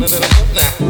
Nè nè nè nè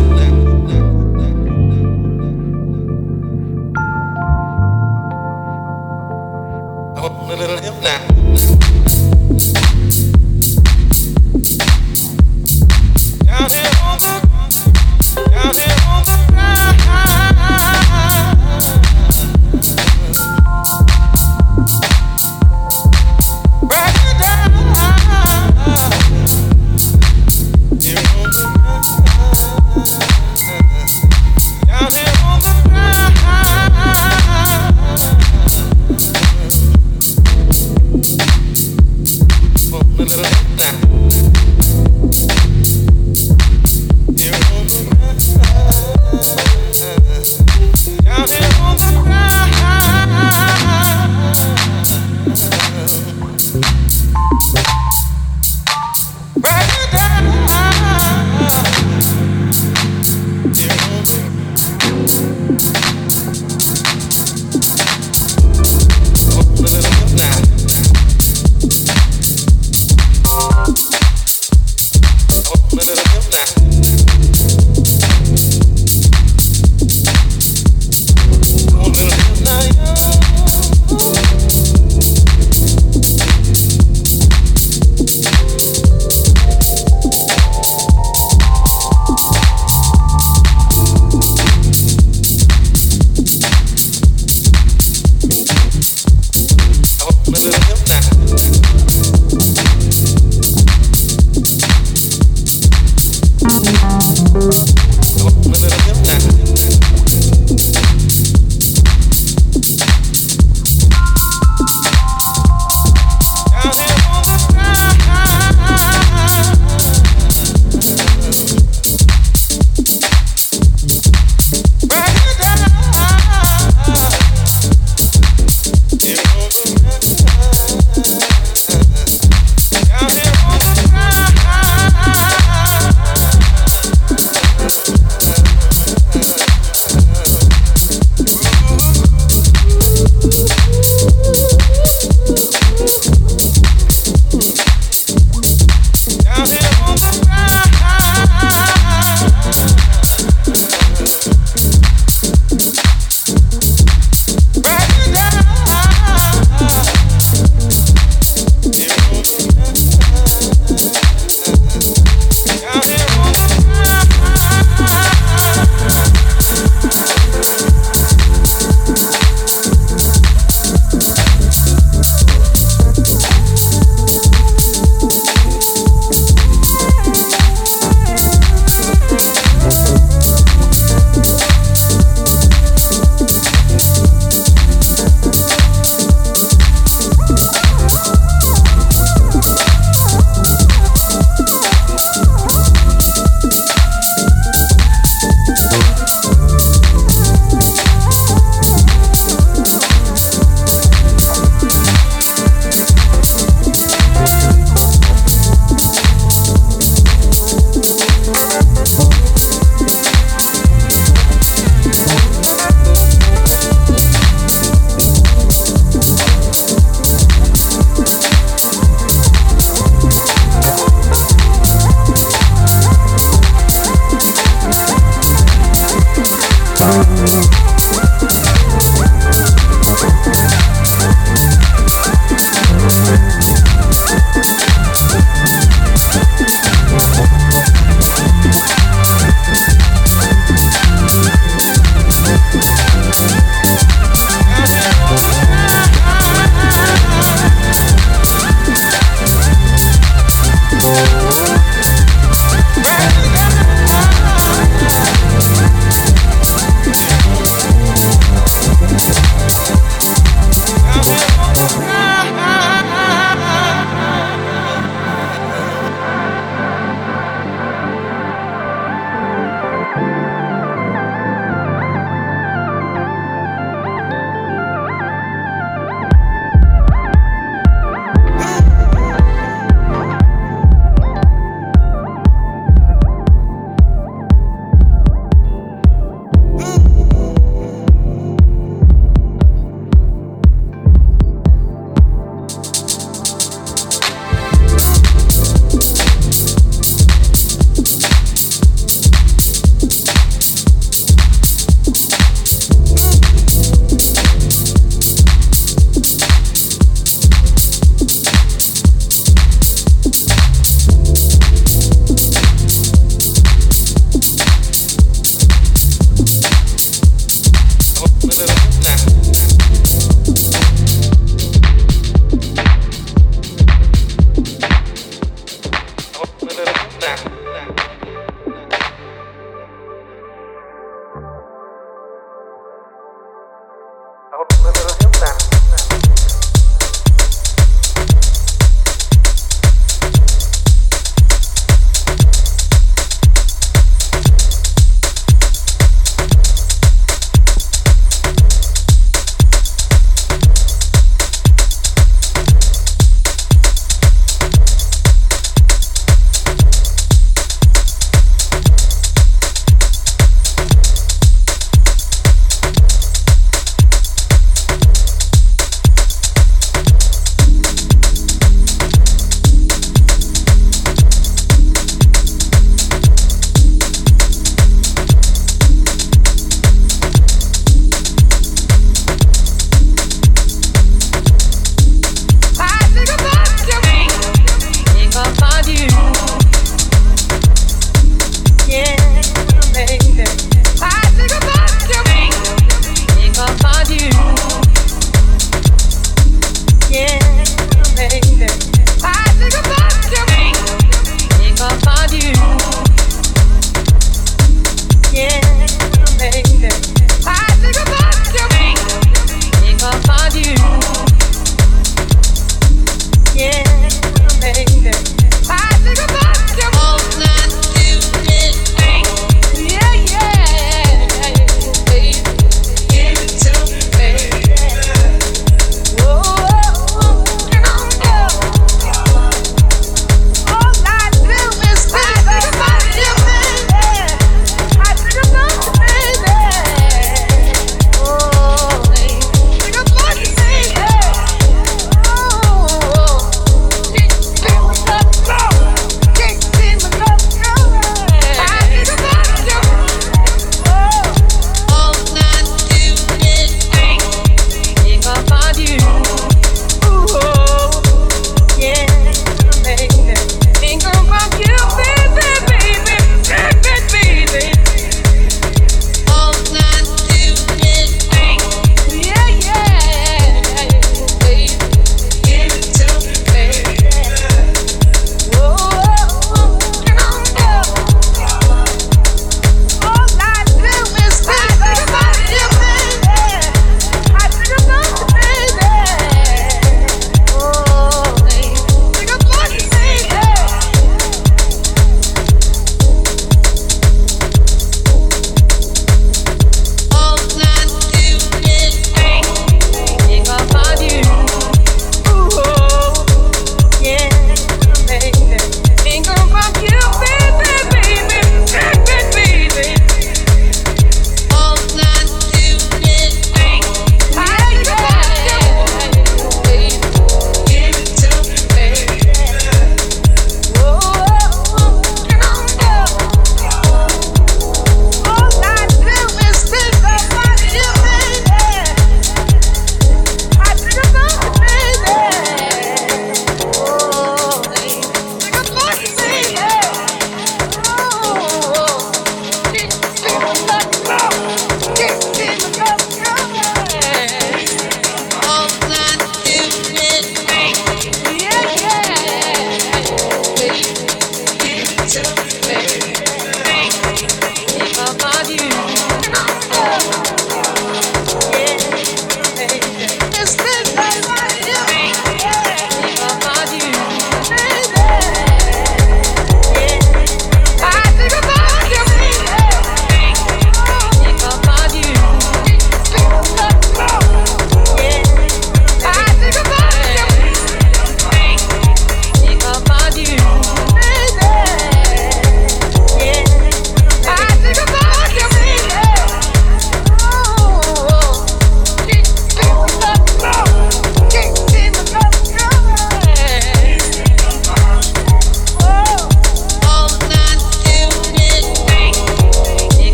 Ooh.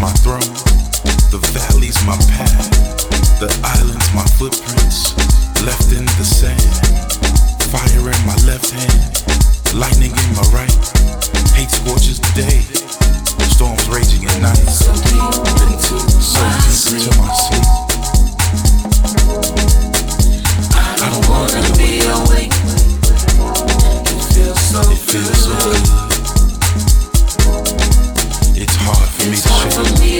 my throne, the valleys my path, the islands my footprints, left in the sand. Fire in my left hand, lightning in my right. Hate scorches the day, storms raging at night. So deep into so deep into my sleep. I don't wanna be awake. It feels so it feels good. So good.